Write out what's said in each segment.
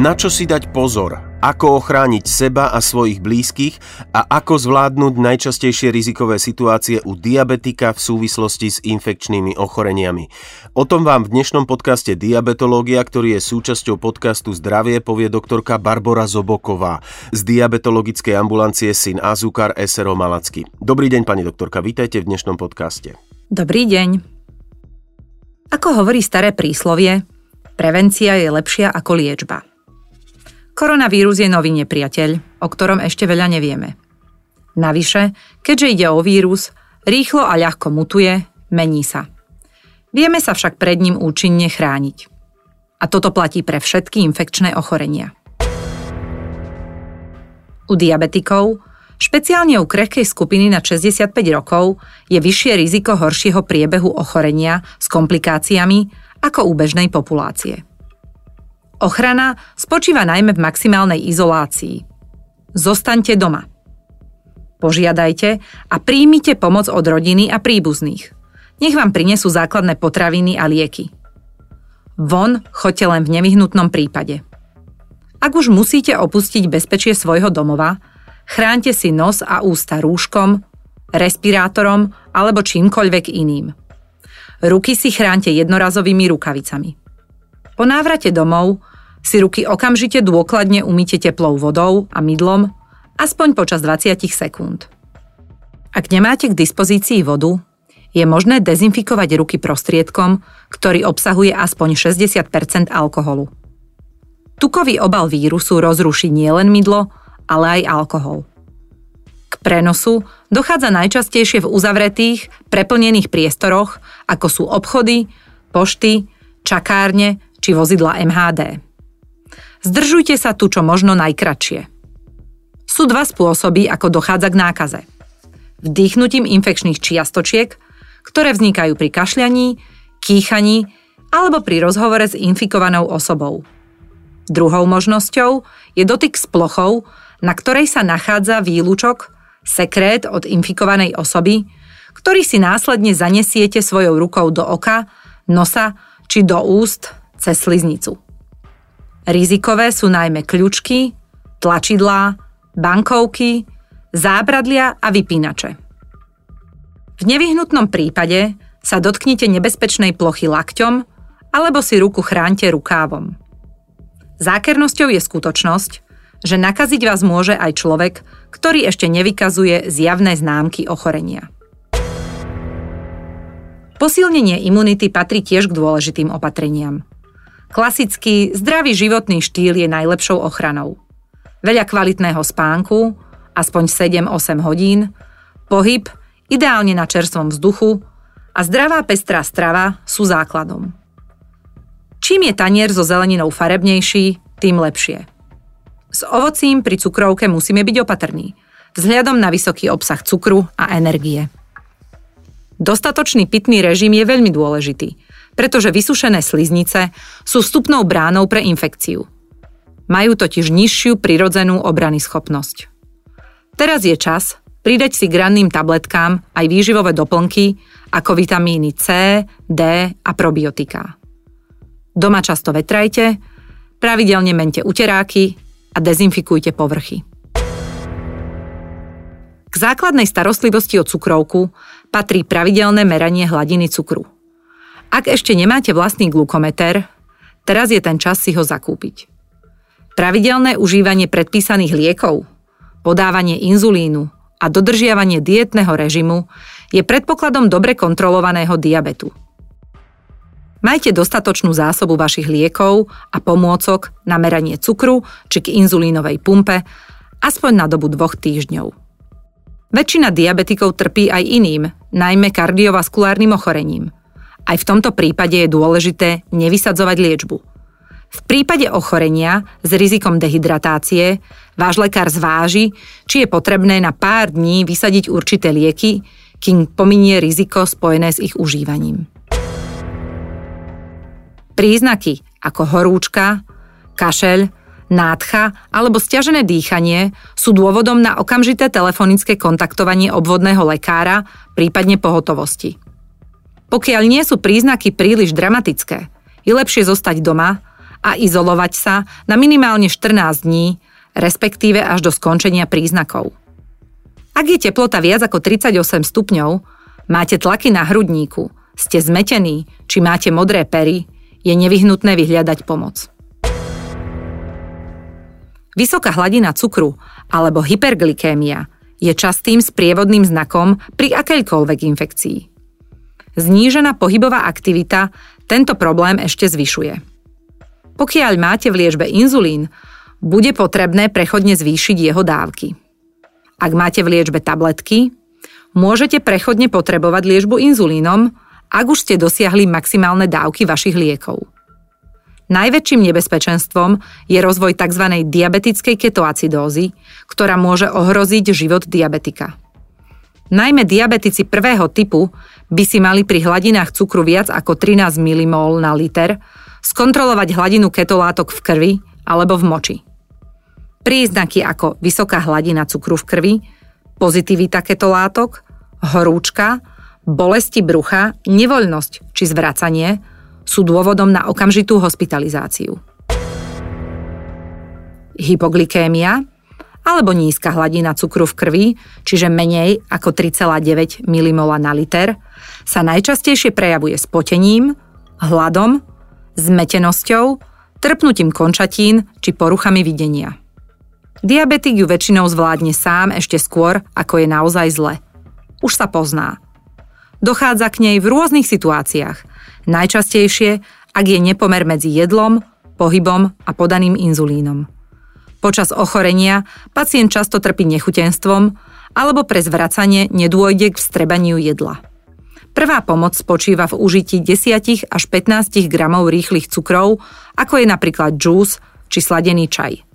Na čo si dať pozor? Ako ochrániť seba a svojich blízkych a ako zvládnuť najčastejšie rizikové situácie u diabetika v súvislosti s infekčnými ochoreniami. O tom vám v dnešnom podcaste Diabetológia, ktorý je súčasťou podcastu Zdravie, povie doktorka Barbara Zoboková z diabetologickej ambulancie Syn Azukar SRO Malacky. Dobrý deň, pani doktorka, vítajte v dnešnom podcaste. Dobrý deň. Ako hovorí staré príslovie, prevencia je lepšia ako liečba. Koronavírus je nový nepriateľ, o ktorom ešte veľa nevieme. Navyše, keďže ide o vírus, rýchlo a ľahko mutuje, mení sa. Vieme sa však pred ním účinne chrániť. A toto platí pre všetky infekčné ochorenia. U diabetikov, špeciálne u krehkej skupiny na 65 rokov, je vyššie riziko horšieho priebehu ochorenia s komplikáciami ako u bežnej populácie. Ochrana spočíva najmä v maximálnej izolácii. Zostaňte doma. Požiadajte a príjmite pomoc od rodiny a príbuzných. Nech vám prinesú základné potraviny a lieky. Von choďte len v nevyhnutnom prípade. Ak už musíte opustiť bezpečie svojho domova, chránte si nos a ústa rúškom, respirátorom alebo čímkoľvek iným. Ruky si chránte jednorazovými rukavicami. Po návrate domov si ruky okamžite dôkladne umýte teplou vodou a mydlom, aspoň počas 20 sekúnd. Ak nemáte k dispozícii vodu, je možné dezinfikovať ruky prostriedkom, ktorý obsahuje aspoň 60% alkoholu. Tukový obal vírusu rozruší nielen mydlo, ale aj alkohol. K prenosu dochádza najčastejšie v uzavretých, preplnených priestoroch, ako sú obchody, pošty, čakárne či vozidla MHD. Zdržujte sa tu čo možno najkratšie. Sú dva spôsoby, ako dochádza k nákaze. Vdýchnutím infekčných čiastočiek, ktoré vznikajú pri kašľaní, kýchaní alebo pri rozhovore s infikovanou osobou. Druhou možnosťou je dotyk s plochou, na ktorej sa nachádza výlučok, sekrét od infikovanej osoby, ktorý si následne zanesiete svojou rukou do oka, nosa či do úst cez sliznicu. Rizikové sú najmä kľúčky, tlačidlá, bankovky, zábradlia a vypínače. V nevyhnutnom prípade sa dotknite nebezpečnej plochy lakťom alebo si ruku chránte rukávom. Zákernosťou je skutočnosť, že nakaziť vás môže aj človek, ktorý ešte nevykazuje zjavné známky ochorenia. Posilnenie imunity patrí tiež k dôležitým opatreniam – Klasický, zdravý životný štýl je najlepšou ochranou. Veľa kvalitného spánku, aspoň 7-8 hodín, pohyb, ideálne na čerstvom vzduchu a zdravá pestrá strava sú základom. Čím je tanier so zeleninou farebnejší, tým lepšie. S ovocím pri cukrovke musíme byť opatrní, vzhľadom na vysoký obsah cukru a energie. Dostatočný pitný režim je veľmi dôležitý – pretože vysušené sliznice sú vstupnou bránou pre infekciu. Majú totiž nižšiu prirodzenú obrany schopnosť. Teraz je čas pridať si k tabletkám aj výživové doplnky ako vitamíny C, D a probiotika. Doma často vetrajte, pravidelne mente uteráky a dezinfikujte povrchy. K základnej starostlivosti o cukrovku patrí pravidelné meranie hladiny cukru – ak ešte nemáte vlastný glukometer, teraz je ten čas si ho zakúpiť. Pravidelné užívanie predpísaných liekov, podávanie inzulínu a dodržiavanie dietného režimu je predpokladom dobre kontrolovaného diabetu. Majte dostatočnú zásobu vašich liekov a pomôcok na meranie cukru či k inzulínovej pumpe aspoň na dobu dvoch týždňov. Väčšina diabetikov trpí aj iným, najmä kardiovaskulárnym ochorením. Aj v tomto prípade je dôležité nevysadzovať liečbu. V prípade ochorenia s rizikom dehydratácie váš lekár zváži, či je potrebné na pár dní vysadiť určité lieky, kým pominie riziko spojené s ich užívaním. Príznaky ako horúčka, kašeľ, nádcha alebo stiažené dýchanie sú dôvodom na okamžité telefonické kontaktovanie obvodného lekára, prípadne pohotovosti. Pokiaľ nie sú príznaky príliš dramatické, je lepšie zostať doma a izolovať sa na minimálne 14 dní, respektíve až do skončenia príznakov. Ak je teplota viac ako 38 stupňov, máte tlaky na hrudníku, ste zmetení či máte modré pery, je nevyhnutné vyhľadať pomoc. Vysoká hladina cukru alebo hyperglykémia je častým sprievodným znakom pri akejkoľvek infekcii. Znížená pohybová aktivita tento problém ešte zvyšuje. Pokiaľ máte v liečbe inzulín, bude potrebné prechodne zvýšiť jeho dávky. Ak máte v liečbe tabletky, môžete prechodne potrebovať liečbu inzulínom, ak už ste dosiahli maximálne dávky vašich liekov. Najväčším nebezpečenstvom je rozvoj tzv. diabetickej ketoacidózy, ktorá môže ohroziť život diabetika. Najmä diabetici prvého typu by si mali pri hladinách cukru viac ako 13 mmol na liter skontrolovať hladinu ketolátok v krvi alebo v moči. Príznaky ako vysoká hladina cukru v krvi, pozitivita ketolátok, horúčka, bolesti brucha, nevoľnosť či zvracanie – sú dôvodom na okamžitú hospitalizáciu. Hypoglykémia alebo nízka hladina cukru v krvi, čiže menej ako 3,9 mmol na liter, sa najčastejšie prejavuje spotením, hladom, zmetenosťou, trpnutím končatín či poruchami videnia. Diabetik ju väčšinou zvládne sám ešte skôr, ako je naozaj zle. Už sa pozná. Dochádza k nej v rôznych situáciách, Najčastejšie, ak je nepomer medzi jedlom, pohybom a podaným inzulínom. Počas ochorenia pacient často trpí nechutenstvom alebo pre zvracanie nedôjde k vstrebaniu jedla. Prvá pomoc spočíva v užití 10 až 15 gramov rýchlych cukrov, ako je napríklad džús či sladený čaj.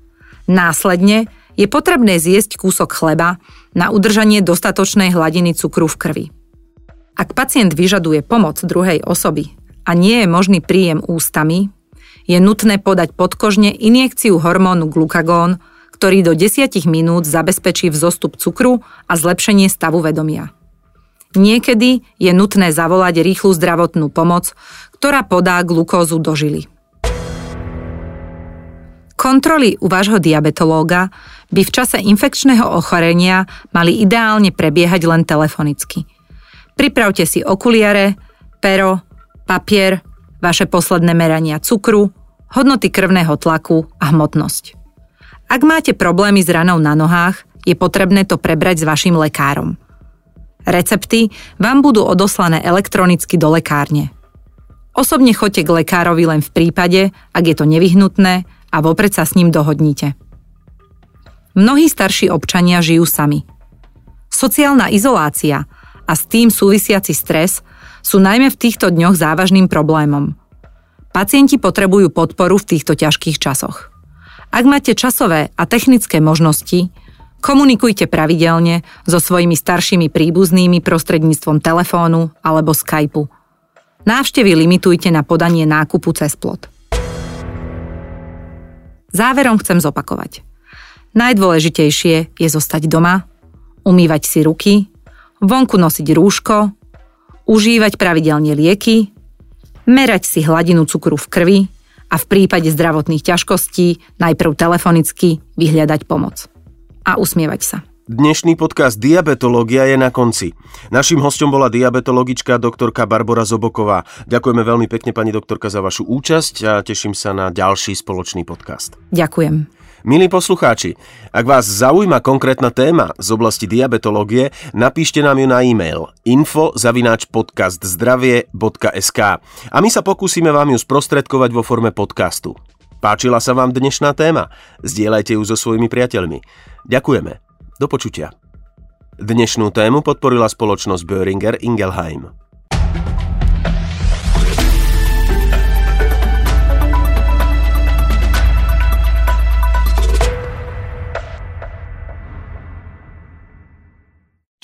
Následne je potrebné zjesť kúsok chleba na udržanie dostatočnej hladiny cukru v krvi. Ak pacient vyžaduje pomoc druhej osoby a nie je možný príjem ústami, je nutné podať podkožne injekciu hormónu glukagón, ktorý do 10 minút zabezpečí vzostup cukru a zlepšenie stavu vedomia. Niekedy je nutné zavolať rýchlu zdravotnú pomoc, ktorá podá glukózu do žily. Kontroly u vášho diabetológa by v čase infekčného ochorenia mali ideálne prebiehať len telefonicky – Pripravte si okuliare, pero, papier, vaše posledné merania cukru, hodnoty krvného tlaku a hmotnosť. Ak máte problémy s ranou na nohách, je potrebné to prebrať s vašim lekárom. Recepty vám budú odoslané elektronicky do lekárne. Osobne choďte k lekárovi len v prípade, ak je to nevyhnutné a vopred sa s ním dohodnite. Mnohí starší občania žijú sami. Sociálna izolácia a s tým súvisiaci stres sú najmä v týchto dňoch závažným problémom. Pacienti potrebujú podporu v týchto ťažkých časoch. Ak máte časové a technické možnosti, komunikujte pravidelne so svojimi staršími príbuznými prostredníctvom telefónu alebo Skypeu. Návštevy limitujte na podanie nákupu cez plot. Záverom chcem zopakovať. Najdôležitejšie je zostať doma, umývať si ruky, vonku nosiť rúško, užívať pravidelne lieky, merať si hladinu cukru v krvi a v prípade zdravotných ťažkostí najprv telefonicky vyhľadať pomoc. A usmievať sa. Dnešný podcast Diabetológia je na konci. Naším hostom bola diabetologička doktorka Barbara Zoboková. Ďakujeme veľmi pekne pani doktorka za vašu účasť a teším sa na ďalší spoločný podcast. Ďakujem. Milí poslucháči, ak vás zaujíma konkrétna téma z oblasti diabetológie, napíšte nám ju na e-mail info.podcastzdravie.sk a my sa pokúsime vám ju sprostredkovať vo forme podcastu. Páčila sa vám dnešná téma? Zdieľajte ju so svojimi priateľmi. Ďakujeme. Do počutia. Dnešnú tému podporila spoločnosť Böhringer Ingelheim.